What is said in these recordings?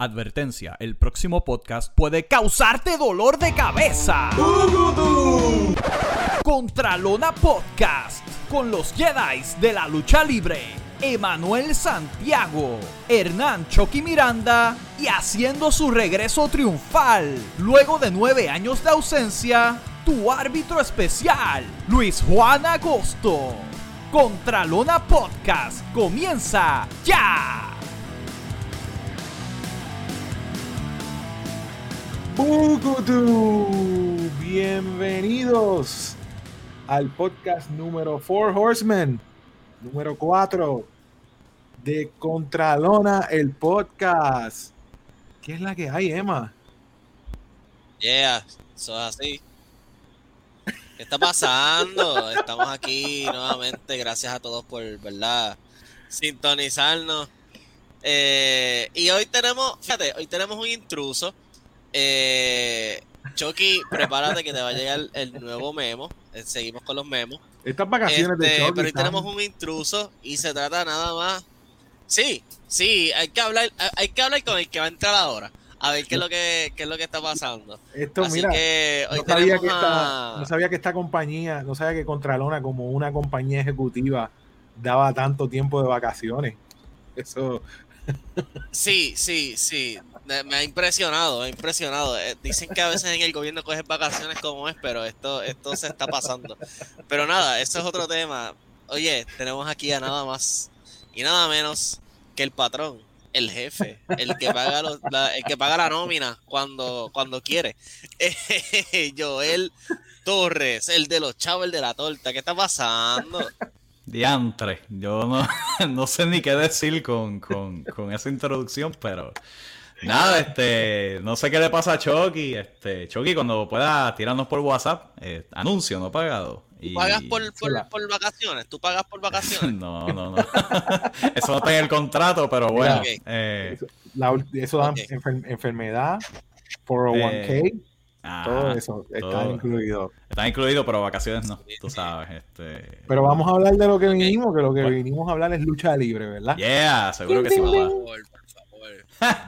Advertencia, el próximo podcast puede causarte dolor de cabeza. Contralona Podcast con los Jedi de la lucha libre. Emanuel Santiago, Hernán Chucky Miranda y haciendo su regreso triunfal luego de nueve años de ausencia, tu árbitro especial, Luis Juan Agosto. Contralona Podcast comienza ya. Bukutu. Bienvenidos al podcast número Four Horsemen, número 4 de Contralona, el podcast. ¿Qué es la que hay, Emma? Yeah, eso es así. ¿Qué está pasando? Estamos aquí nuevamente. Gracias a todos por, ¿verdad? Sintonizarnos. Eh, y hoy tenemos, fíjate, hoy tenemos un intruso. Eh, Chucky, prepárate que te va a llegar el nuevo memo. Eh, seguimos con los memos. Estas vacaciones de Este, Chucky pero hoy tenemos un intruso y se trata nada más. Sí, sí, hay que hablar, hay que hablar con el que va a entrar ahora. A ver qué es lo que, qué es lo que está pasando. Esto, Así mira, que hoy no sabía, tenemos que esta, a- no sabía que esta compañía, no sabía que Contralona como una compañía ejecutiva daba tanto tiempo de vacaciones. Eso, Sí, sí, sí. Me, ha impresionado, me ha impresionado. Eh, dicen que a veces en el gobierno coges vacaciones como es, pero esto, esto se está pasando. Pero nada, eso es otro tema. Oye, tenemos aquí a nada más y nada menos que el patrón, el jefe, el que paga los- la, el que paga la nómina cuando, cuando quiere. Joel Torres, el de los chavos, el de la torta. ¿Qué está pasando? Diantre, yo no, no sé ni qué decir con, con, con esa introducción, pero nada, este, no sé qué le pasa a Chucky, este, Chucky cuando pueda tirarnos por WhatsApp, eh, anuncio no pagado. Y... ¿Pagas por, por, por vacaciones? ¿Tú pagas por vacaciones? No, no, no. Eso no está en el contrato, pero bueno. Eh, eso, la eso da enfer- enfermedad, 401k, ajá, todo eso está todo. incluido. Está incluido, pero vacaciones no, tú sabes. Este... Pero vamos a hablar de lo que vinimos, que lo que Bueno. vinimos a hablar es lucha libre, ¿verdad? Yeah, seguro que sí, papá.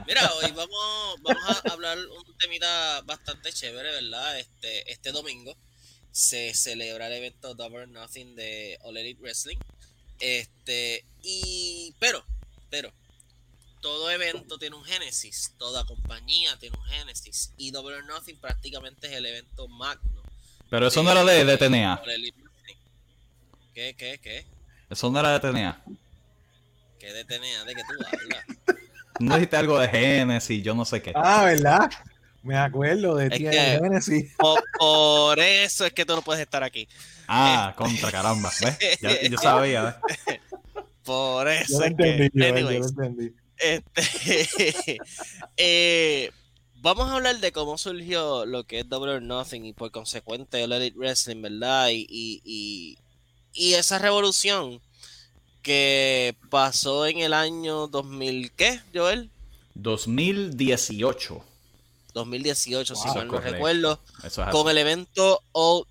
Mira, hoy vamos, vamos a hablar un temita bastante chévere, ¿verdad? Este, este domingo se celebra el evento Double or Nothing de All Elite Wrestling. Este, y, pero, pero, todo evento tiene un génesis, toda compañía tiene un génesis, y Double or Nothing prácticamente es el evento magno. Pero eso no era de, de TNA. ¿Qué, qué, qué? Eso no era de TNA. ¿Qué de TNA? ¿De qué tú hablas? No dijiste algo de Genesis, yo no sé qué. Ah, ¿verdad? Me acuerdo de Es ti que- Genesis. Por, por eso es que tú no puedes estar aquí. Ah, contra caramba. ¿Ves? Ya- yo sabía. ¿ves? Por Yo eso lo es que. entendí, yo, yo lo entendí. este, eh, vamos a hablar de cómo surgió lo que es Double or Nothing y por consecuente el Elite Wrestling, ¿verdad? Y, y, y, y esa revolución que pasó en el año 2000, ¿qué, Joel? 2018. 2018, si Wow, mal no recuerdo. Es con el evento All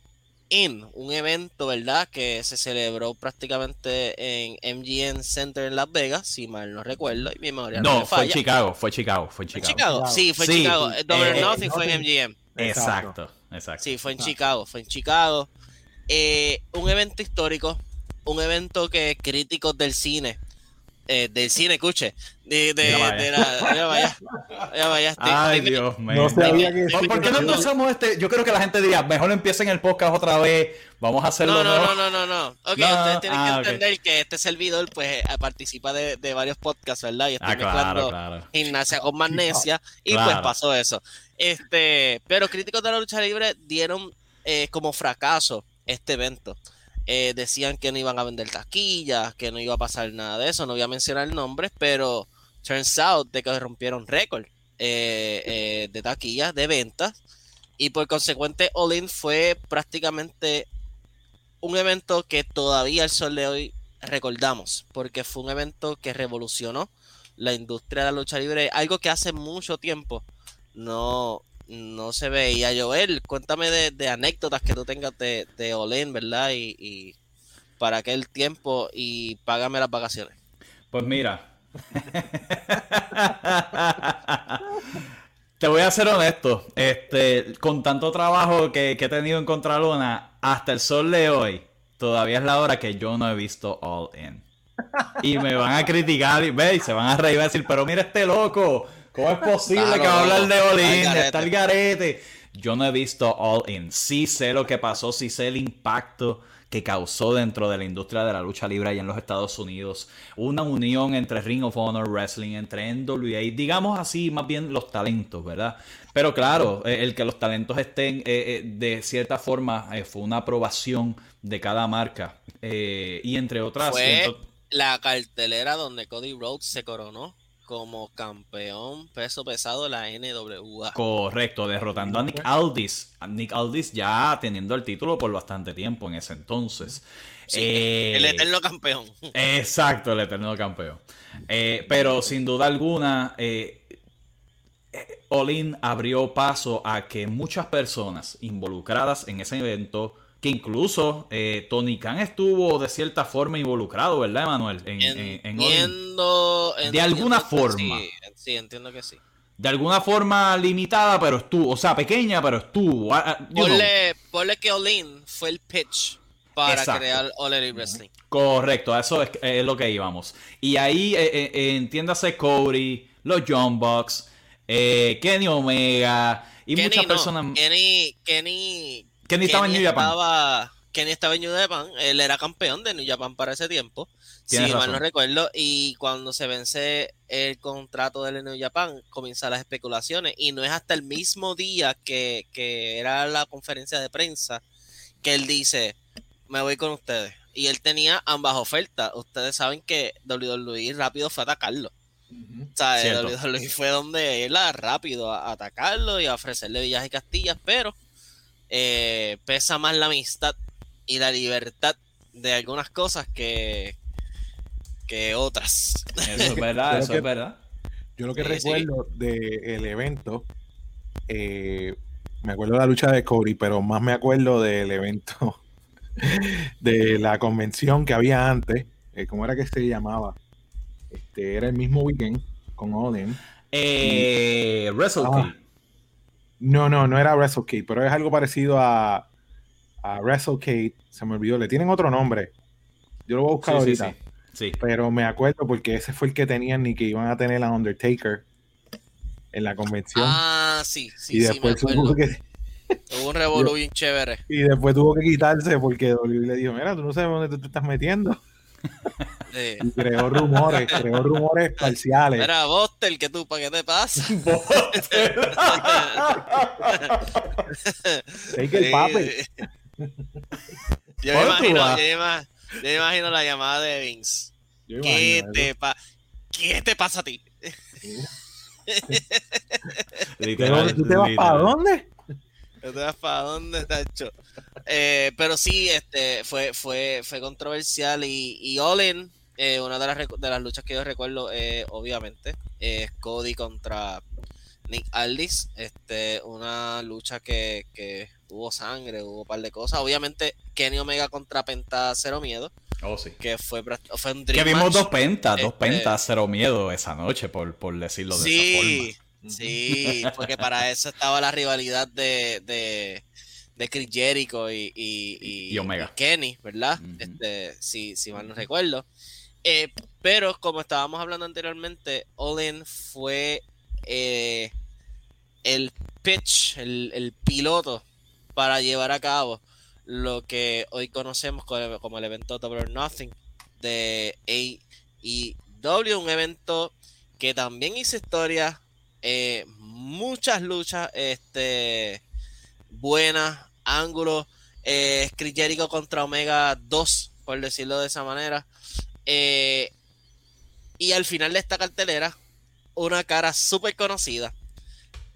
In, un evento, ¿verdad? Que se celebró prácticamente en MGM Center en Las Vegas, si mal no recuerdo, y mi memoria no, No, me fue en falla. Chicago, fue en Chicago, fue en ¿Fue en Chicago. Sí, fue en Sí. Chicago. Eh, Double Eh, Nothing fue en. MGM. Exacto, exacto. Sí, fue en. Chicago, fue en Chicago. Eh, un evento histórico, un evento que críticos del cine, eh, del cine, escuche, de, de, vaya. de la, mira vaya, mira vaya, este, Ay, Dios mío. No sabía que ¿Por, por qué no empezamos este? Yo creo que la gente diría, mejor empiecen el podcast otra vez. Vamos a hacerlo No, no, nuevo. no, no, no, no. Ok, No, ustedes tienen ah, que entender que este servidor, pues, eh, participa de, de varios podcasts, ¿verdad? Y estoy Ah, claro, mezclando claro. gimnasia con magnesia. Y Claro. pues pasó eso. Este, pero críticos de la lucha libre dieron eh, como fracaso este evento. Eh, decían que no iban a vender taquillas, que no iba a pasar nada de eso, no voy a mencionar nombres, pero turns out de que rompieron récord eh, eh, de taquillas, de ventas, y por consecuente All In fue prácticamente un evento que todavía al sol de hoy recordamos, porque fue un evento que revolucionó la industria de la lucha libre, algo que hace mucho tiempo no, no se veía. Joel, cuéntame de, anécdotas que tú tengas de, de Olin, ¿verdad? Y, y para aquel tiempo y págame las vacaciones. Pues mira. Te voy a ser honesto, este, con tanto trabajo que, que he tenido en Contraluna, hasta el sol de hoy, todavía es la hora que yo no he visto All In. Y me van a criticar y, ve, y se van a reír y a decir, pero mira este loco, ¿cómo es posible Claro, que va a hablar de All el In? garete. Está el garete. Yo no he visto All In. Sí sé lo que pasó, sí sé el impacto que causó dentro de la industria de la lucha libre allá en los Estados Unidos. Una unión entre Ring of Honor Wrestling, entre NWA, digamos así, más bien los talentos, ¿verdad? Pero claro, eh, el que los talentos estén eh, eh, de cierta forma eh, fue una aprobación de cada marca. Eh, y entre otras... Fue la cartelera donde Cody Rhodes se coronó como campeón peso pesado de la NWA. Correcto, derrotando a Nick Aldis. A Nick Aldis ya teniendo el título por bastante tiempo en ese entonces. Sí, Eh, el eterno campeón. Exacto, el eterno campeón. Eh, pero sin duda alguna, eh, eh, Olin abrió paso a que muchas personas involucradas en ese evento, que incluso eh, Tony Khan estuvo de cierta forma involucrado, ¿verdad, Emanuel? En, en-. Entiendo, De alguna forma. Sí, sí, entiendo que sí. De alguna forma limitada, pero estuvo. O sea, pequeña, pero estuvo. Ah, ah. Ponle, ponle que Olin fue el pitch para Exacto. crear All Elite Wrestling. Correcto, eso es, es lo que íbamos. Y ahí, eh, eh, eh, entiéndase Cody, los John Bucks, eh, Kenny Omega y Kenny muchas no, personas. Kenny, Kenny, Kenny estaba en New Japan. estaba- Kenny estaba en New Japan. Él era campeón de New Japan para ese tiempo. Si mal no recuerdo. Y cuando se vence el contrato del New Japan, comienzan las especulaciones. Y no es hasta el mismo día que, que era la conferencia de prensa que él dice: Me voy con ustedes. Y él tenía ambas ofertas. Ustedes saben que WWE rápido fue a atacarlo. O sea. WWE fue donde él a- rápido a atacarlo y a ofrecerle villas y castillas, pero eh, pesa más la amistad y la libertad de algunas cosas que, que otras. Eso es verdad, eso que- es verdad. Yo lo que Sí, sí. recuerdo del evento, eh, me acuerdo de la lucha de Cody, pero más me acuerdo del evento de la convención que había antes. eh, ¿Cómo era que se llamaba? Este, era el mismo weekend con Odin. Eh, Wrestle Ah. No, no, no era WrestleCade, pero es algo parecido a, a WrestleCade. Se me olvidó, le tienen otro nombre. Yo lo voy a buscar Sí, ahorita. sí. Sí. Pero me acuerdo porque ese fue el que tenían y que iban a tener a Undertaker en la convención. Ah, sí, sí, y sí, me después acuerdo. tuvo que, Hubo un revolú bien chévere. y después tuvo que quitarse porque le dijo, mira, tú no sabes dónde tú te estás metiendo. Eh, Y creó rumores, creó rumores parciales. Mira, Buster, que tú, ¿para qué te pasa? Take el pape. Yo me, ¿Por tú imagino, yo, me yo me imagino la llamada de Vince. Yo ¿Qué imagino te, pa- ¿Qué te pasa a ti? ¿Tú te vas para dónde? ¿Tú te vas para dónde, Tacho? Eh, pero sí, este, fue, fue, fue controversial y, y Olin, eh, una de las, de las luchas que yo recuerdo, eh, obviamente, es Cody contra Nick Aldis. Este, una lucha que, que hubo sangre, hubo un par de cosas. Obviamente, Kenny Omega contra Penta Cero Miedo, Oh, sí. que fue, un Que dream vimos match. dos pentas, dos Este- pentas, cero miedo esa noche, por, por decirlo de Sí, esa forma. Sí, porque para eso estaba la rivalidad de, de, de Chris Jericho y, y, y- Y Omega. y Kenny, ¿verdad? Este, si, si mal no recuerdo. Eh, pero como estábamos hablando anteriormente, Olin fue eh, el pitch, el, el piloto para llevar a cabo lo que hoy conocemos como, como el evento Double or Nothing de AEW, un evento que también hizo historia, eh, muchas luchas este, buenas, ángulos, eh, Chris Jericho contra Omega 2, por decirlo de esa manera. Eh, y al final de esta cartelera, una cara súper conocida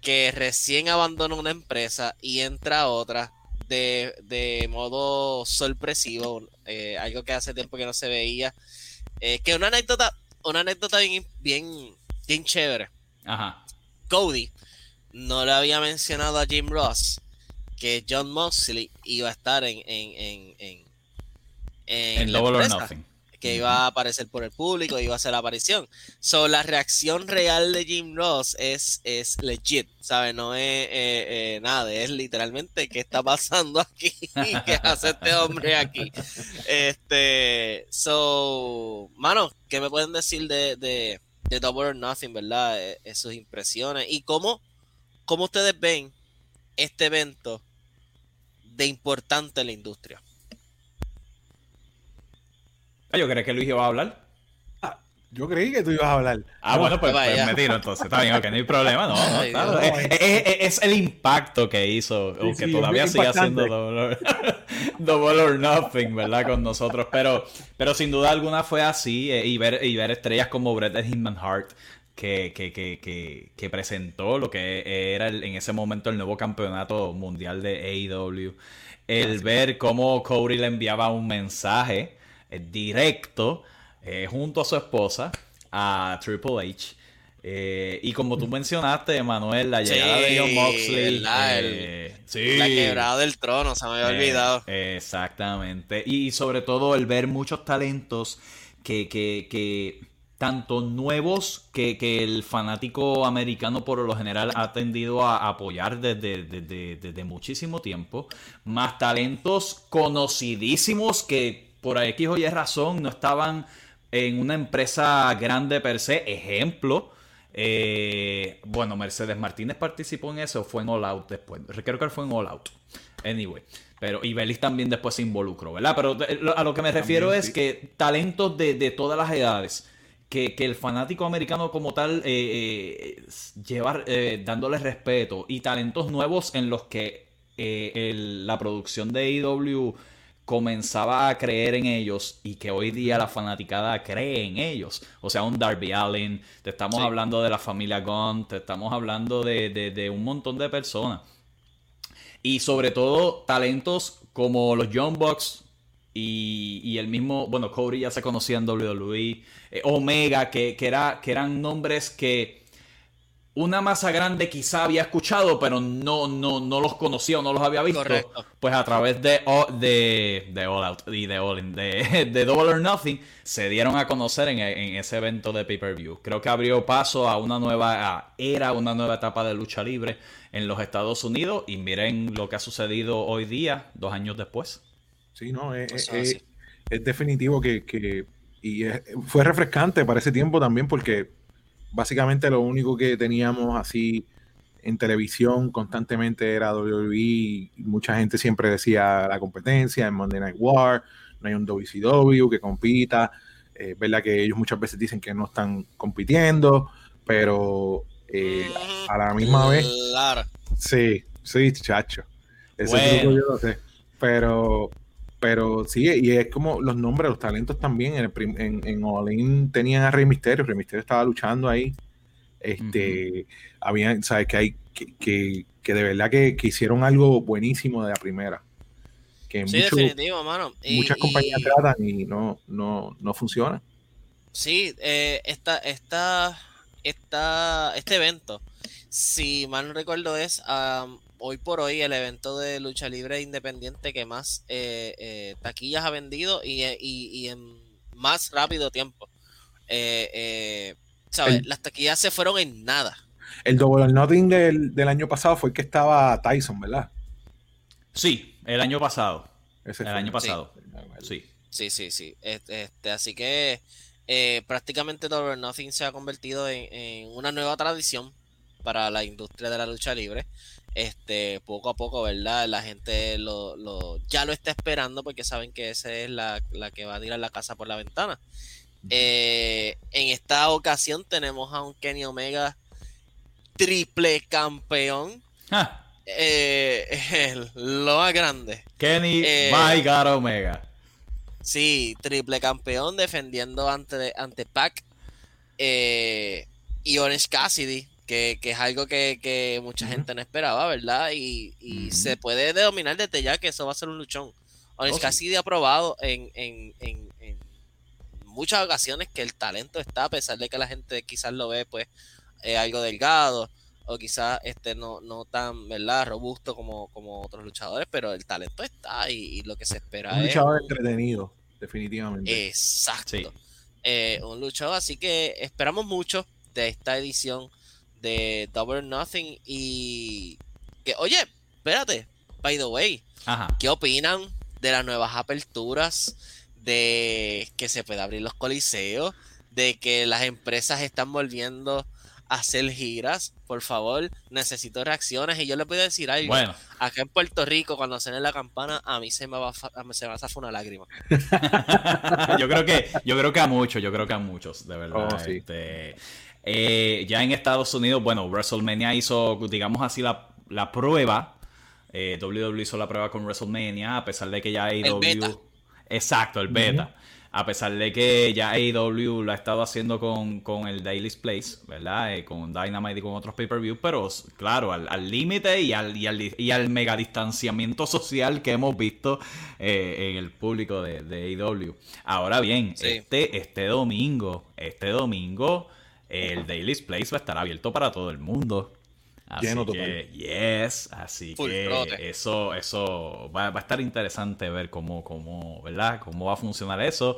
que recién abandona una empresa y entra a otra de, de modo sorpresivo, eh, algo que hace tiempo que no se veía. Que una anécdota, una anécdota bien, bien, bien chévere. Ajá. Cody no le había mencionado a Jim Ross que John Moxley iba a estar en, en, en, en, en Double or. Nothing. que iba a aparecer por el público, iba a hacer la aparición. So, la reacción real de Jim Ross es, es legit, ¿sabes? No es eh, eh, nada, es literalmente qué está pasando aquí, qué hace este hombre aquí. Este, so, mano, ¿qué me pueden decir de, de, de Double or Nothing, verdad? Eh, sus impresiones y cómo, cómo ustedes ven este evento de importante en la industria. Ah, yo creí que Luis iba a hablar. Yo creí que tú ibas a hablar. Ah, bueno, pues, pues me tiro entonces. Está bien, ok, no hay problema. No, es, es, es, el impacto que hizo, sí, que sí, todavía sigue haciendo double, double or, Nothing, ¿verdad? Con nosotros. Pero, pero sin duda alguna fue así. Eh, y, ver, y ver estrellas como Bret Hitman Hart. Que, que, que, que, presentó lo que era el, en ese momento el nuevo campeonato mundial de AEW. El ver cómo Cody le enviaba un mensaje eh, directo eh, junto a su esposa a Triple H. Eh, y como tú mencionaste, Manuel, la llegada Sí, de John Moxley. la- eh, sí. La quebrada del trono, se me había olvidado. exactamente. Y sobre todo el ver muchos talentos que, que, que tanto nuevos que, que el fanático americano por lo general ha tendido a apoyar desde, desde- desde muchísimo tiempo, más talentos conocidísimos que por X o Y razón no estaban en una empresa grande per se. Ejemplo, eh, bueno, Mercedes Martínez participó en eso, fue en All Out después. Creo que fue en All Out. Anyway. Pero y Belis también después se involucró, ¿verdad? Pero lo- a lo que me refiero También, es sí. que talentos de, de todas las edades, que, que el fanático americano como tal eh, eh, llevar eh, dándole respeto y talentos nuevos en los que eh, el- la producción de AEW comenzaba a creer en ellos y que hoy día la fanaticada cree en ellos. O sea, un Darby Allen, te estamos Sí. hablando de la familia Gunn, te estamos hablando de, de- de un montón de personas. Y sobre todo talentos como los Young Bucks y, y el mismo, bueno, Cody ya se conocía en WWE, eh, Omega, que, que, era, que eran nombres que una masa grande quizá había escuchado, pero no, no, no los conocía o no los había visto. Correcto. Pues a través de, de, de All Out y de All In, de, de Double or Nothing, se dieron a conocer en, en ese evento de pay-per-view. Creo que abrió paso a una nueva era, una nueva etapa de lucha libre en los Estados Unidos. Y miren lo que ha sucedido hoy día, dos años después. Sí, no, es, Eso es- es así. es definitivo que, que- y es- fue refrescante para ese tiempo también porque básicamente lo único que teníamos así en televisión constantemente era WWE y mucha gente siempre decía la competencia en Monday Night War, no hay un WCW que compita, eh, verdad que ellos muchas veces dicen que no están compitiendo, pero eh, a la misma vez Claro. Sí, sí, chacho. Ese Bueno. truco yo lo sé. Pero, pero sí, y es como los nombres, los talentos también. En, el en, en All In tenían a Rey Misterio. Rey Misterio estaba luchando ahí. Este, había, sabes que hay que, que, que de verdad que, que hicieron algo buenísimo de la primera. Que Sí, mucho- definitivo, mano. Y- muchas compañías y- tratan y no, no, no funciona. Sí, eh, esta, esta, esta, este evento, si mal no recuerdo, es am, hoy por hoy el evento de lucha libre independiente que más eh, eh, taquillas ha vendido y, eh, y- y en más rápido tiempo. Eh, eh, ¿sabes? El- Las taquillas se fueron en nada. El Double or Nothing del, del año pasado fue el que estaba Tyson, ¿verdad? Sí, el año pasado. Ese El fue. año pasado. Sí. Sí, sí, sí. Este, este, así que eh, prácticamente Double or Nothing se ha convertido en, en una nueva tradición para la industria de la lucha libre. Este, poco a poco, ¿verdad? La gente lo, lo- ya lo está esperando porque saben que esa es la, la que va a tirar la casa por la ventana. Eh, en esta ocasión tenemos a un Kenny Omega triple campeón. Ah, eh, lo más grande. Kenny, Eh, my God Omega. Sí, triple campeón defendiendo ante, ante Pac eh, y Orange Cassidy, que, que es algo que, que mucha gente no esperaba, ¿verdad? Y, se puede denominar desde ya que eso va a ser un luchón. Orange Oh, sí. Cassidy ha probado en, en, en, en muchas ocasiones que el talento está, a pesar de que la gente quizás lo ve pues eh, algo delgado o quizás este no, no tan verdad robusto como, como otros luchadores, pero el talento está y, y lo que se espera Un es luchador un- entretenido. definitivamente. Exacto. Eh, un luchador, así que esperamos mucho de esta edición de Double or Nothing y que, oye, espérate, by the way, Ajá. ¿qué opinan de las nuevas aperturas? De que se puede abrir los coliseos, de que las empresas están volviendo a hacer giras. Por favor, necesito reacciones. Y yo les voy a decir algo. Bueno, Acá en Puerto Rico, cuando suene la campana, a mí se me va a, se me va a zafar una lágrima. yo creo que yo creo que a muchos, yo creo que a muchos, de verdad. Oh, sí. Este, eh, ya en Estados Unidos, bueno, WrestleMania hizo, digamos así, la, la prueba. Eh, WWE hizo la prueba con WrestleMania, a pesar de que ya AEW. beta. Exacto, el beta. A pesar de que ya AEW lo ha estado haciendo con, con el Daily's Place, ¿verdad? Eh, con Dynamite y con otros pay-per-view, pero claro, al al límite y al, y, al, y al mega distanciamiento social que hemos visto eh, en el público de, de AEW. Ahora bien, Sí. este, este domingo, este domingo, el Daily's Place va a estar abierto para todo el mundo. Así Lleno que, yes, así Full que eso, eso va, va a estar interesante ver cómo, cómo, ¿verdad? Cómo va a funcionar eso.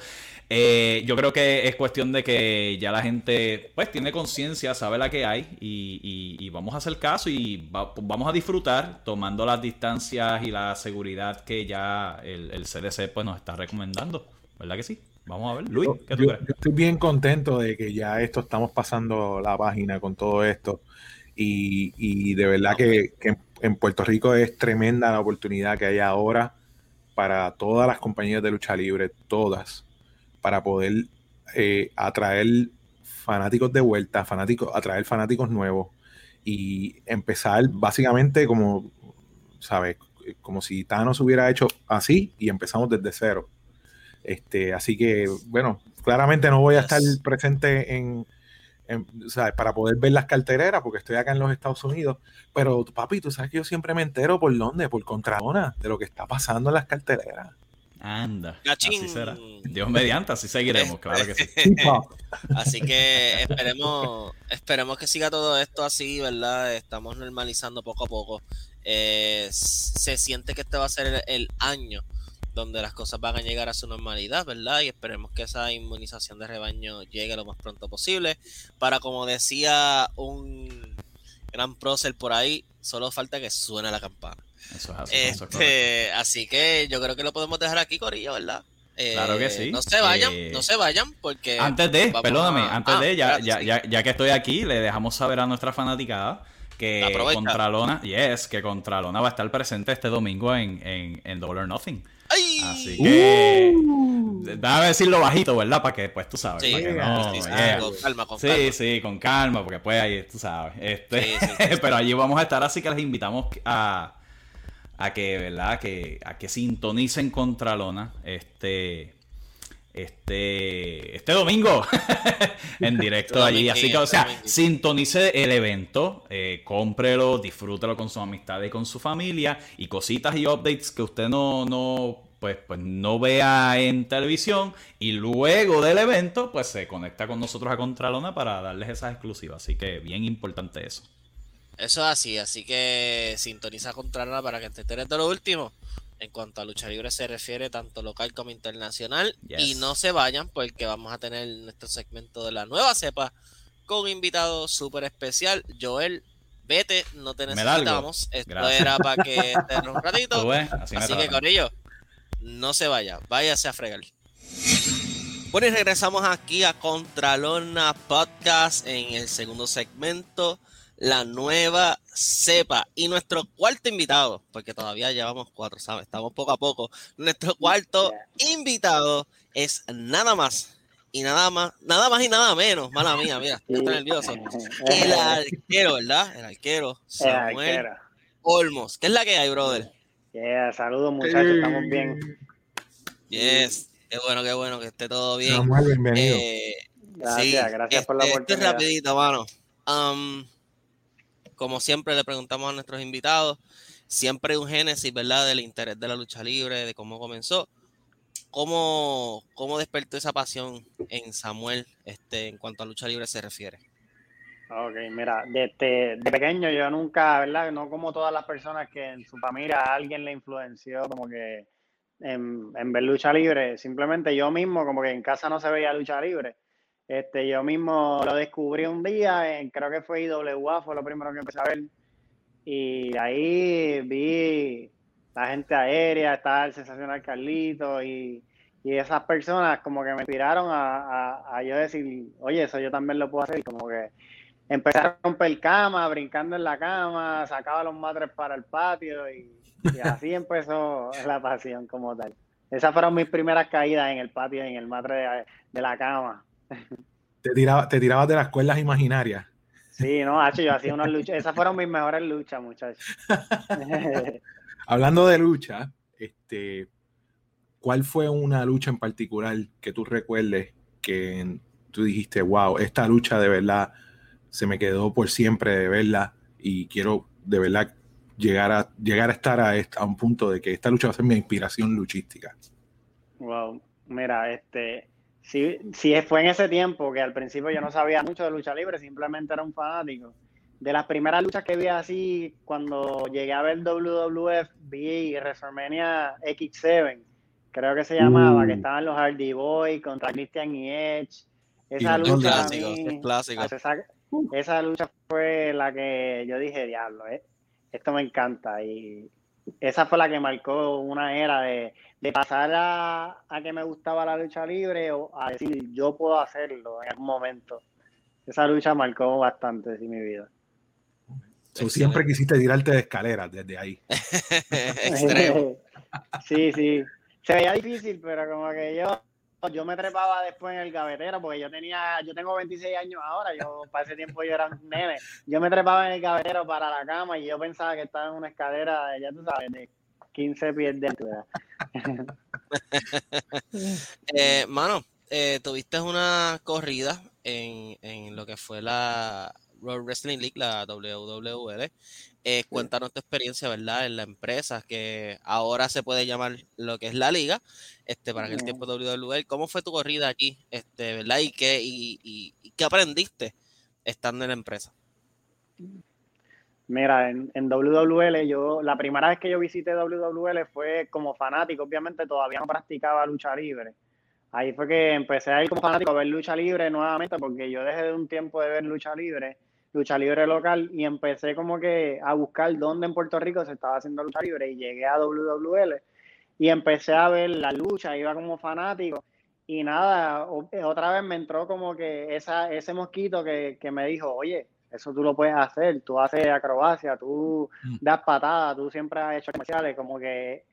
Eh, yo creo que es cuestión de que ya la gente, pues, tiene conciencia, sabe la que hay y, y- y vamos a hacer caso y va- vamos a disfrutar tomando las distancias y la seguridad que ya el, el CDC, pues, nos está recomendando. ¿Verdad que sí? Vamos a ver. Luis, ¿qué tú yo- crees? yo estoy bien contento de que ya esto estamos pasando la página con todo esto. Y, y de verdad que, en Puerto Rico es tremenda la oportunidad que hay ahora para todas las compañías de lucha libre, todas, para poder eh, atraer fanáticos de vuelta, fanáticos, atraer fanáticos nuevos y empezar básicamente como, ¿sabes? Como si Thanos hubiera hecho así y empezamos desde cero. Este, así que, bueno, claramente no voy a estar presente en, en, ¿sabes? para poder ver las cartereras, porque estoy acá en los Estados Unidos. Pero, papi, tú sabes que yo siempre me entero por dónde, por Contralona, de lo que está pasando en las cartereras. Anda, Cachín. así será. Dios mediante, así seguiremos, claro que sí. Así que esperemos, esperemos que siga todo esto así, ¿verdad? Estamos normalizando poco a poco. Eh, se siente que este va a ser el, el año donde las cosas van a llegar a su normalidad, ¿verdad? Y esperemos que esa inmunización de rebaño llegue lo más pronto posible. Para, como decía un gran prócer por ahí, solo falta que suene la campana. Eso es así. eso es correcto. Este, así que yo creo que lo podemos dejar aquí, Corillo, ¿verdad? Eh, Claro que sí. No se vayan, Eh, no se vayan, porque. Antes de, perdóname, a- antes ah, de, ya, ya, sí. ya, ya que estoy aquí, le dejamos saber a nuestra fanaticada que Aprovecha. Contralona, yes, que Contralona va a estar presente este domingo en, en, en Double or Nothing. ¡Ay! Así que, déjame decirlo bajito, ¿verdad? Para que después tú sabes. Sí, que sí, no, sí, sí, yeah. con calma, con Sí, calma. sí, con calma, porque pues ahí tú sabes. Este, Sí, sí, sí, sí. pero allí vamos a estar, así que les invitamos a, a que, ¿verdad? Que, a que sintonicen Contralona este, este, este domingo en directo allí. Así que, o sea, sintonice el evento, eh, cómprelo, disfrútelo con sus amistades y con su familia y cositas y updates que usted no, no, pues, pues no vea en televisión y luego del evento, pues se conecta con nosotros a Contralona para darles esas exclusivas. Así que bien importante eso. Eso es así, así que sintoniza Contralona para que te enteres de lo último. En cuanto a lucha libre se refiere, tanto local como internacional. Yes. Y no se vayan, porque vamos a tener nuestro segmento de la nueva cepa con un invitado súper especial. Joel, vete, no te necesitamos. Esto Gracias. era para que estés un ratito. ¿Tú ves? Así que con ello, no se vaya, váyase a fregar. Bueno, y regresamos aquí a Contralona Podcast en el segundo segmento, la nueva cepa. Y nuestro cuarto invitado, porque todavía llevamos cuatro, ¿sabes? Estamos poco a poco. Nuestro cuarto invitado es nada más y nada más, nada más y nada menos, mala mía, mira, estoy nervioso. El arquero, ¿verdad? El arquero, El Samuel arquero. Olmos. ¿Qué es la que hay, brother? Yeah, saludos muchachos, estamos bien. Yes, qué bueno, qué bueno que esté todo bien. Samuel, bienvenido. Eh, Gracias, sí, gracias por la este- esto es oportunidad. rapidito, mano. Um, como siempre le preguntamos a nuestros invitados, siempre un génesis, ¿verdad? Del interés de la lucha libre, de cómo comenzó. ¿Cómo, cómo despertó esa pasión en Samuel este, en cuanto a lucha libre se refiere? Ok, mira, desde de pequeño yo nunca, ¿verdad? No como todas las personas que en su familia alguien le influenció como que en, en, ver lucha libre. Simplemente yo mismo, como que en casa no se veía lucha libre. Este, yo mismo lo descubrí un día, creo que fue IWA, fue lo primero que empecé a ver. Y ahí vi la gente aérea, estaba el sensacional Carlito y, y esas personas como que me inspiraron a, a, a, yo decir, oye, eso yo también lo puedo hacer. Como que empecé a romper cama, brincando en la cama, sacaba los matres para el patio y, así empezó la pasión como tal. Esas fueron mis primeras caídas en el patio, en el matre de la cama. Te, tiraba, te tirabas de las cuerdas imaginarias. Sí, no, Hacho, yo hacía unas luchas. Esas fueron mis mejores luchas, muchachos. Hablando de lucha, este, ¿cuál fue una lucha en particular que tú recuerdes que tú dijiste, wow, esta lucha de verdad se me quedó por siempre de verla y quiero de verdad llegar a, llegar a estar a, a un punto de que esta lucha va a ser mi inspiración luchística? Wow, mira, este, sí, sí fue en ese tiempo que al principio yo no sabía mucho de lucha libre, simplemente era un fanático. De las primeras luchas que vi así, cuando llegué a ver WWF, vi WrestleMania X7, creo que se llamaba, que estaban los Hardy Boys contra Christian y Edge. Esa y lucha, clásico, mí, clásico. Esa, esa, lucha fue la que yo dije, diablo, eh, esto me encanta. Y esa fue la que marcó una era de, de pasar a, a, que me gustaba la lucha libre o a decir, yo puedo hacerlo en algún momento. Esa lucha marcó bastante en mi vida. So, siempre quisiste tirarte de escaleras desde ahí. sí, sí. Se veía difícil, pero como que yo yo me trepaba después en el gavetero porque yo tenía, yo tengo 26 años ahora, yo para ese tiempo yo era un nene. Yo me trepaba en el gavetero para la cama y yo pensaba que estaba en una escalera, ya tú sabes, de 15 pies de altura. eh, mano, eh, tuviste una corrida en, en lo que fue la Wrestling League, la WWL. Eh, cuéntanos tu experiencia, ¿verdad? En la empresa que ahora se puede llamar lo que es la liga, este, para aquel tiempo WWL. ¿Cómo fue tu corrida aquí, este, verdad? ¿Y qué, y, y, y qué aprendiste estando en la empresa? Mira, en, en, WWL, yo, la primera vez que yo visité WWL fue como fanático, obviamente todavía no practicaba lucha libre. Ahí fue que empecé a ir como fanático a ver lucha libre nuevamente, porque yo dejé de un tiempo de ver lucha libre lucha libre local y empecé como que a buscar dónde en Puerto Rico se estaba haciendo lucha libre y llegué a WWL y empecé a ver la lucha, iba como fanático y nada, otra vez me entró como que esa, ese mosquito que, que me dijo, oye, eso tú lo puedes hacer, tú haces acrobacia, tú das patadas, tú siempre has hecho comerciales, como que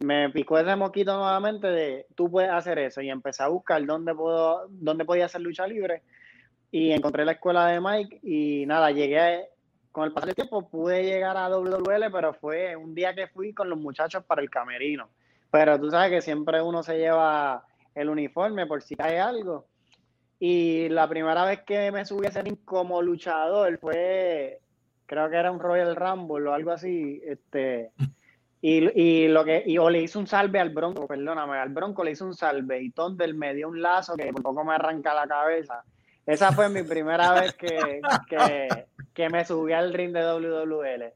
me picó ese mosquito nuevamente de tú puedes hacer eso y empecé a buscar dónde puedo, dónde podía hacer lucha libre y encontré la escuela de Mike y nada, llegué con el paso del tiempo, pude llegar a WWL, pero fue un día que fui con los muchachos para el camerino. Pero tú sabes que siempre uno se lleva el uniforme por si cae algo. Y la primera vez que me subí a ring como luchador fue, creo que era un Royal Rumble o algo así, este, y, y, lo que, y o le hice un salve al Bronco, perdóname, al Bronco le hice un salve y Tondel me dio un lazo que por poco me arranca la cabeza esa fue mi primera vez que, que, que, me subí al ring de WWL.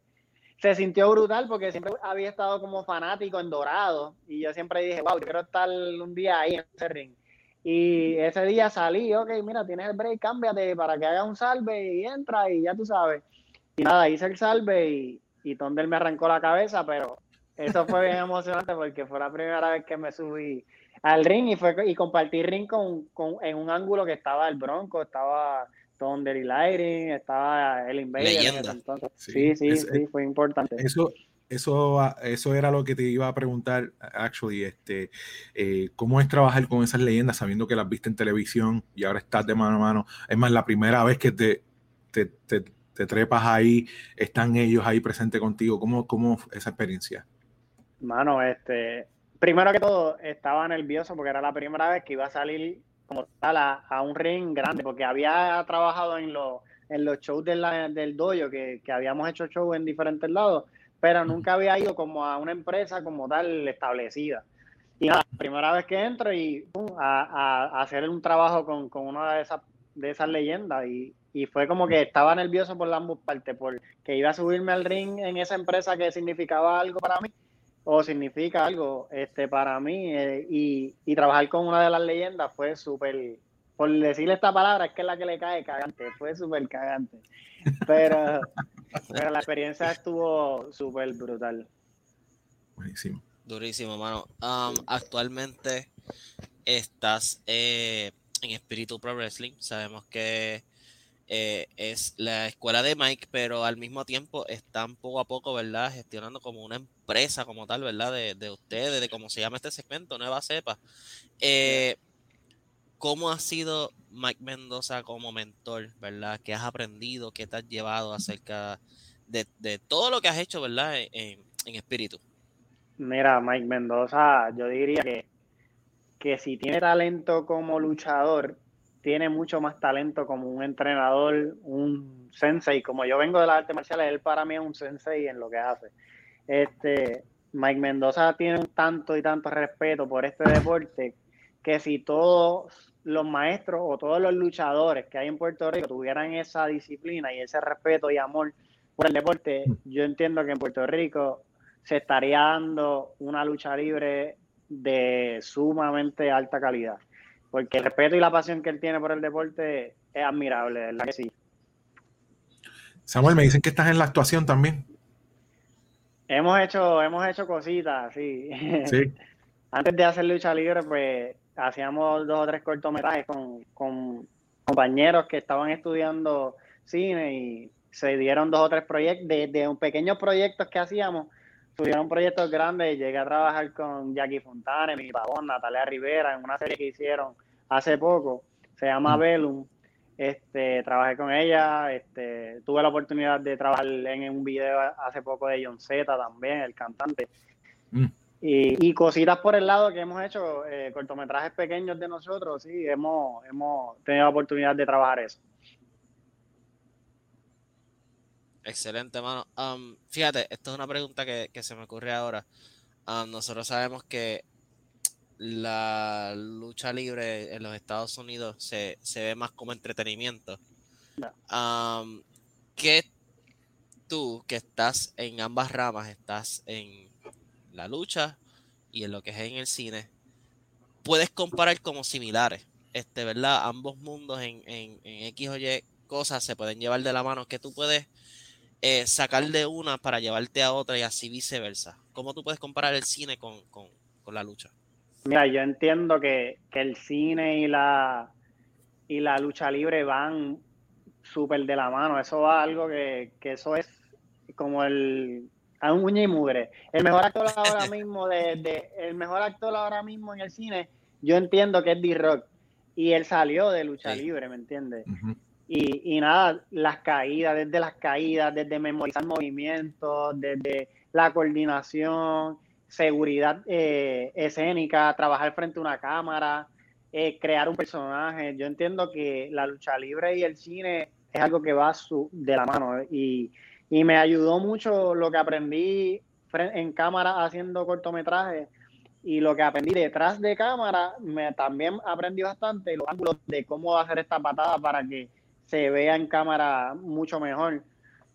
Se sintió brutal porque siempre había estado como fanático en Dorado y yo siempre dije, wow, quiero estar un día ahí en ese ring. Y ese día salí, ok, mira, tienes el break, cámbiate para que haga un salve y entra y ya tú sabes. Y nada, hice el salve y, y Tondel me arrancó la cabeza, pero eso fue bien emocionante porque fue la primera vez que me subí al ring y fue y compartir ring con, con, en un ángulo que estaba el Bronco, estaba Thunder y Lighting, estaba el Invader. Entonces, sí, sí, sí, sí, fue importante. Eso, eso, eso era lo que te iba a preguntar, actually, este, eh, ¿cómo es trabajar con esas leyendas sabiendo que las viste en televisión y ahora estás de mano a mano? Es más, la primera vez que te, te, te, te trepas ahí, están ellos ahí presentes contigo, ¿cómo, cómo esa experiencia? Mano, este, primero que todo, estaba nervioso porque era la primera vez que iba a salir como tal a, a un ring grande, porque había trabajado en, lo, en los shows de la, del dojo, que, que, habíamos hecho shows en diferentes lados, pero nunca había ido como a una empresa como tal establecida. Y nada, primera vez que entro y a, a, hacer un trabajo con, con una de esas, de esas leyendas y, y fue como que estaba nervioso por ambas partes, porque iba a subirme al ring en esa empresa que significaba algo para mí o significa algo este, para mí eh, y, y, trabajar con una de las leyendas fue súper, por decirle esta palabra, es que es la que le cae cagante, fue súper cagante. Pero, pero la experiencia estuvo súper brutal. Buenísimo. Durísimo, mano. Um, actualmente estás eh, en Espíritu Pro Wrestling. Sabemos que eh, es la escuela de Mike, pero al mismo tiempo están poco a poco, ¿verdad? Gestionando como una empresa como tal, ¿verdad? De, de ustedes, de cómo se llama este segmento, Nueva Cepa. Eh, ¿Cómo ha sido Mike Mendoza como mentor, ¿verdad? ¿Qué has aprendido? ¿Qué te has llevado acerca de, de todo lo que has hecho, ¿verdad? En, en espíritu. Mira, Mike Mendoza, yo diría que, que si tiene talento como luchador, tiene mucho más talento como un entrenador, un sensei. Como yo vengo de las artes marciales, él para mí es un sensei en lo que hace. Este, Mike Mendoza tiene tanto y tanto respeto por este deporte que si todos los maestros o todos los luchadores que hay en Puerto Rico tuvieran esa disciplina y ese respeto y amor por el deporte, yo entiendo que en Puerto Rico se estaría dando una lucha libre de sumamente alta calidad porque el respeto y la pasión que él tiene por el deporte es admirable, ¿verdad que sí? Samuel, me dicen que estás en la actuación también. Hemos hecho, hemos hecho cositas, sí. Sí. Antes de hacer lucha libre, pues hacíamos dos o tres cortometrajes con, con compañeros que estaban estudiando cine y se dieron dos o tres proyectos, de, de pequeños proyectos que hacíamos, tuvieron proyectos grandes. Llegué a trabajar con Jackie Fontane, mi Pavón, Natalia Rivera, en una serie que hicieron hace poco. Se llama. Velum. Este, trabajé con ella. Este, tuve la oportunidad de trabajar en un video hace poco de John Z también, el cantante. Mm. Y, y, cositas por el lado que hemos hecho, eh, cortometrajes pequeños de nosotros, sí, hemos, hemos tenido la oportunidad de trabajar eso. Excelente, mano. Um, fíjate, esto es una pregunta que, se me ocurre ahora. Um, nosotros sabemos que la lucha libre en los Estados Unidos se, ve más como entretenimiento. Um, ¿Qué tú, que estás en ambas ramas, estás en la lucha y en lo que es en el cine, puedes comparar como similares? Este, ¿verdad? Ambos mundos en, en, en X o Y cosas se pueden llevar de la mano. que tú puedes eh, sacar de una para llevarte a otra y así viceversa? ¿Cómo tú puedes comparar el cine con, la lucha? Mira, yo entiendo que, el cine y la, y la lucha libre van súper de la mano. Eso va algo que, eso es como el a un uña y mugre. El mejor actor ahora mismo de, el mejor actor ahora mismo en el cine, yo entiendo que es D-Rock. Y él salió de lucha libre, ¿me entiendes? Y, y, nada, las caídas, desde las caídas, desde memorizar movimientos, desde la coordinación, seguridad eh, escénica, trabajar frente a una cámara, eh, crear un personaje. Yo entiendo que la lucha libre y el cine es algo que va su, de la mano y, y me ayudó mucho lo que aprendí en cámara haciendo cortometrajes y lo que aprendí detrás de cámara, me también aprendí bastante los ángulos de cómo hacer esta patada para que se vea en cámara mucho mejor.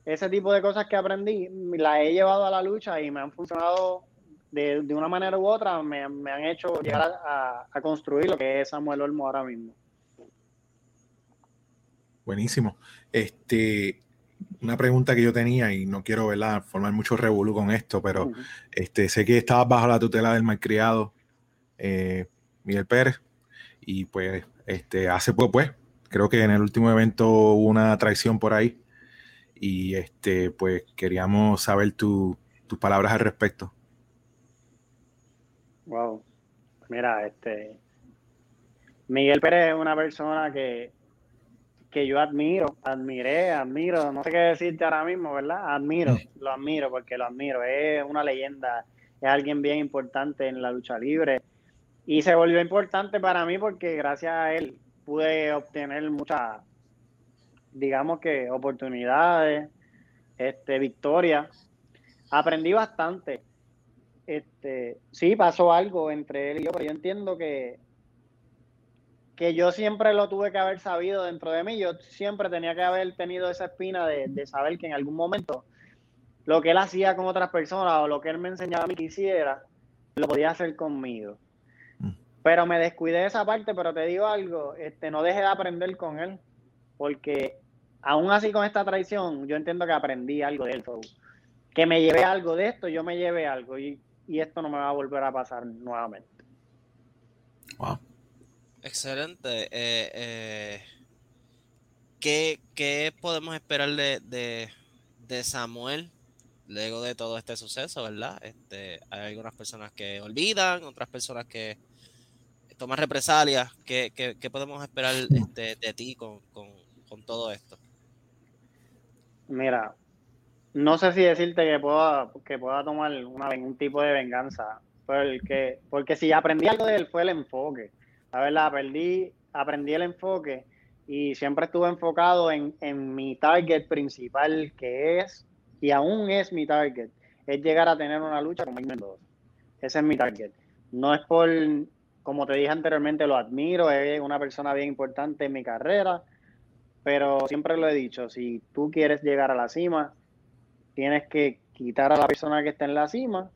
Ese tipo de cosas que aprendí, las he llevado a la lucha y me han funcionado de, una manera u otra, me, han hecho llegar a, construir lo que es Samuel Olmo ahora mismo. Buenísimo. Este, una pregunta que yo tenía y no quiero ¿verdad? formar mucho revolú con esto, pero este, sé que estabas bajo la tutela del malcriado eh, Miguel Pérez y pues este, hace poco pues creo que en el último evento hubo una traición por ahí y este pues queríamos saber tus palabras al respecto. Wow. Mira, este Miguel Pérez es una persona que, que yo admiro, admiré, admiro, no sé qué decirte ahora mismo, ¿verdad? Admiro, lo admiro porque lo admiro, es una leyenda, es alguien bien importante en la lucha libre y se volvió importante para mí porque gracias a él pude obtener muchas, digamos que, oportunidades, este, victorias. Aprendí bastante. Este, sí, pasó algo entre él y yo, pero yo entiendo que, que yo siempre lo tuve que haber sabido dentro de mí. Yo siempre tenía que haber tenido esa espina de, saber que en algún momento lo que él hacía con otras personas o lo que él me enseñaba a mí que hiciera, lo podía hacer conmigo. Pero me descuidé de esa parte, pero te digo algo, este, no deje de aprender con él, porque aún así con esta traición, yo entiendo que aprendí algo de él. Que me llevé algo de esto, yo me llevé algo y, esto no me va a volver a pasar nuevamente. Wow. Excelente. Eh, eh, ¿qué, podemos esperar de, de, Samuel luego de todo este suceso, verdad? Este, hay algunas personas que olvidan, otras personas que toman represalias. ¿Qué, podemos esperar este, de ti con, todo esto? Mira, no sé si decirte que pueda, que pueda tomar una, un tipo de venganza, porque, porque si aprendí algo de él fue el enfoque. La verdad, aprendí, aprendí el enfoque y siempre estuve enfocado en, mi target principal, que es, y aún es mi target, es llegar a tener una lucha con Mike Mendoza. Ese es mi target. No es por, como te dije anteriormente, lo admiro, es una persona bien importante en mi carrera, pero siempre lo he dicho, si tú quieres llegar a la cima, tienes que quitar a la persona que está en la cima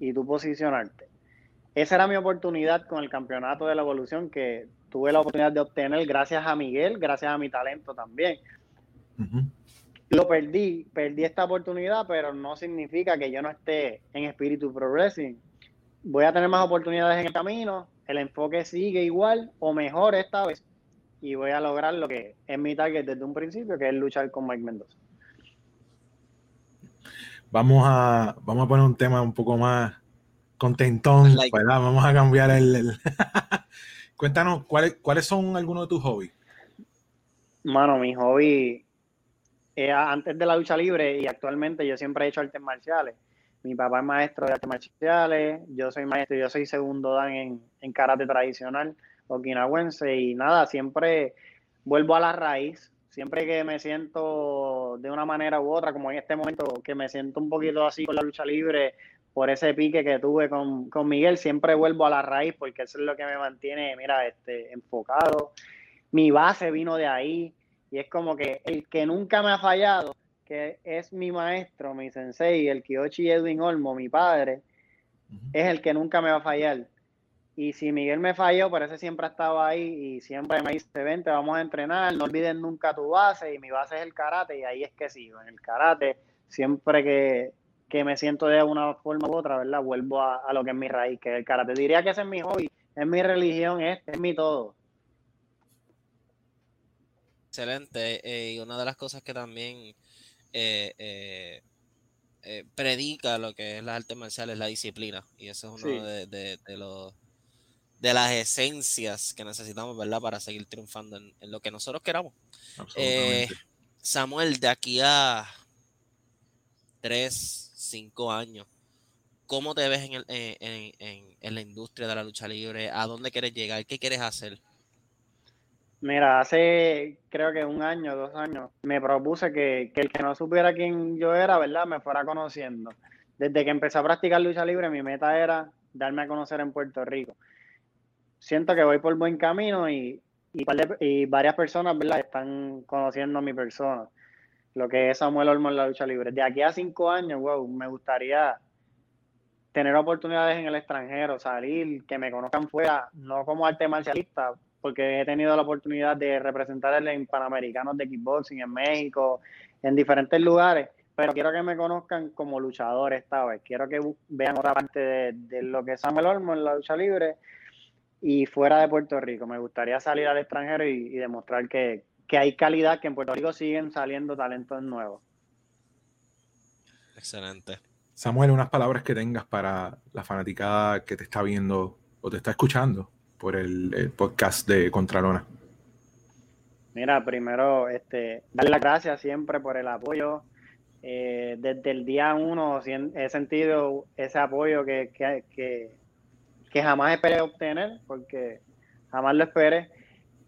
y tú posicionarte. Esa era mi oportunidad con el campeonato de la evolución que tuve la oportunidad de obtener gracias a Miguel, gracias a mi talento también. Lo perdí, perdí esta oportunidad, pero no significa que yo no esté en espíritu progressing. Voy a tener más oportunidades en el camino, el enfoque sigue igual o mejor esta vez y voy a lograr lo que es mi target desde un principio, que es luchar con Mike Mendoza. Vamos a, vamos a poner un tema un poco más contentón, Vamos a cambiar el... Cuéntanos, ¿cuáles, ¿cuáles son algunos de tus hobbies? Mano, mi hobby, eh, antes de la lucha libre y actualmente yo siempre he hecho artes marciales. Mi papá es maestro de artes marciales, yo soy maestro, yo soy segundo dan en, en karate tradicional okinawense y nada, siempre vuelvo a la raíz. Siempre que me siento de una manera u otra, como en este momento que me siento un poquito así con la lucha libre, por ese pique que tuve con, Miguel, siempre vuelvo a la raíz porque eso es lo que me mantiene, mira, este, enfocado. Mi base vino de ahí y es como que el que nunca me ha fallado, que es mi maestro, mi sensei, el Kiyoshi Edwin Olmo, mi padre, es el que nunca me va a fallar. Y si Miguel me falló, por eso siempre ha estado ahí y siempre me dice, vente, vamos a entrenar, no olviden nunca tu base y mi base es el karate y ahí es que sigo, en el karate, siempre que, que me siento de una forma u otra, ¿verdad? Vuelvo a, lo que es mi raíz, que es el karate. Diría que ese es mi hobby, es mi religión, es, es mi todo. Excelente. Eh, y una de las cosas que también eh, eh, predica lo que es la arte marcial es la disciplina. Y eso es uno de, los de las esencias que necesitamos, ¿verdad? Para seguir triunfando en, en lo que nosotros queramos. Samuel, de aquí a tres, cinco años, ¿cómo te ves en, en, la industria de la lucha libre? ¿A dónde quieres llegar? ¿Qué quieres hacer? Mira, hace creo que un año, dos años, me propuse que, el que no supiera quién yo era, ¿verdad? Me fuera conociendo. Desde que empecé a practicar lucha libre, mi meta era darme a conocer en Puerto Rico. Siento que voy por buen camino y, y, y varias personas, ¿verdad? Están conociendo a mi persona lo que es Samuel Olmo en la lucha libre. De aquí a cinco años, wow, me gustaría tener oportunidades en el extranjero, salir, que me conozcan fuera, no como arte marcialista, porque he tenido la oportunidad de representar en Panamericanos de kickboxing en México, en diferentes lugares, pero quiero que me conozcan como luchador esta vez. Quiero que vean otra parte de, lo que es Samuel Olmo en la lucha libre y fuera de Puerto Rico. Me gustaría salir al extranjero y demostrar que, que hay calidad, que en Puerto Rico siguen saliendo talentos nuevos. Excelente. Samuel, unas palabras que tengas para la fanaticada que te está viendo o te está escuchando por el, podcast de Contralona. Mira, primero, este, darle las gracias siempre por el apoyo. Eh, desde el día uno he sentido ese apoyo que, que, que jamás esperé obtener, porque jamás lo esperé.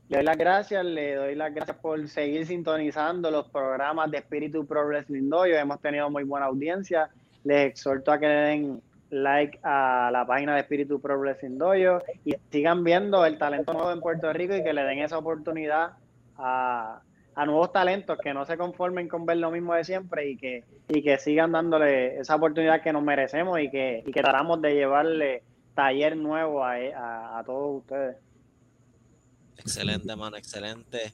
Le doy las gracias, le doy las gracias por seguir sintonizando los programas de Espíritu Pro Wrestling Dojo. Hemos tenido muy buena audiencia. Les exhorto a que le den like a la página de Espíritu Pro Wrestling Dojo y sigan viendo el talento nuevo en Puerto Rico y que le den esa oportunidad a, a nuevos talentos que no se conformen con ver lo mismo de siempre y que, y que sigan dándole esa oportunidad que nos merecemos y que, y que tratamos de llevarle taller nuevo a, a, todos ustedes. Excelente, mano, excelente.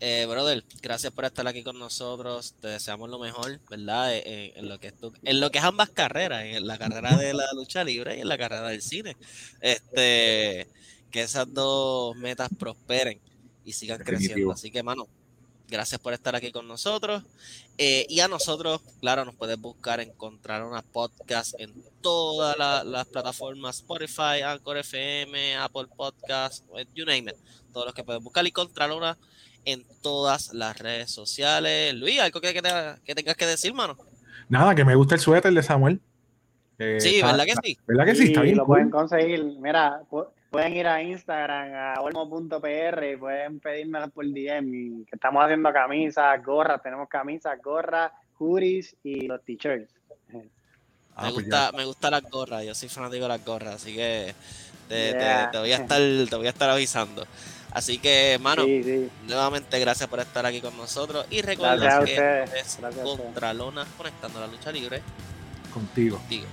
Eh, brother, gracias por estar aquí con nosotros. Te deseamos lo mejor, ¿verdad? Eh, eh, en, lo que es en lo que es ambas carreras, en la carrera de la lucha libre y en la carrera del cine. Este, que esas dos metas prosperen y sigan creciendo. Así que, mano, Gracias por estar aquí con nosotros. Eh, y a nosotros, claro, nos puedes buscar, encontrar una podcast en todas las plataformas, Spotify, Anchor FM, Apple Podcast, you name it. Todos los que puedes buscar y encontrar una en todas las redes sociales. Luis, ¿algo que, que, tengas que decir, mano? Nada, que me gusta el suéter de Samuel. Eh, sí, ¿verdad que sí? ¿Verdad que sí? Está bien. Lo pueden conseguir. Mira, pueden ir a Instagram, a olmo.pr y pueden pedirme por DM. Que estamos haciendo camisas, gorras, tenemos camisas, gorras, hoodies y los t-shirts. Ah, me, pues gusta, me gusta las gorras, yo soy fanático de las gorras, así que te, voy a estar, te voy a estar avisando. Así que, hermano, nuevamente gracias por estar aquí con nosotros y recuerda que es Contralona conectando la lucha libre contigo. contigo.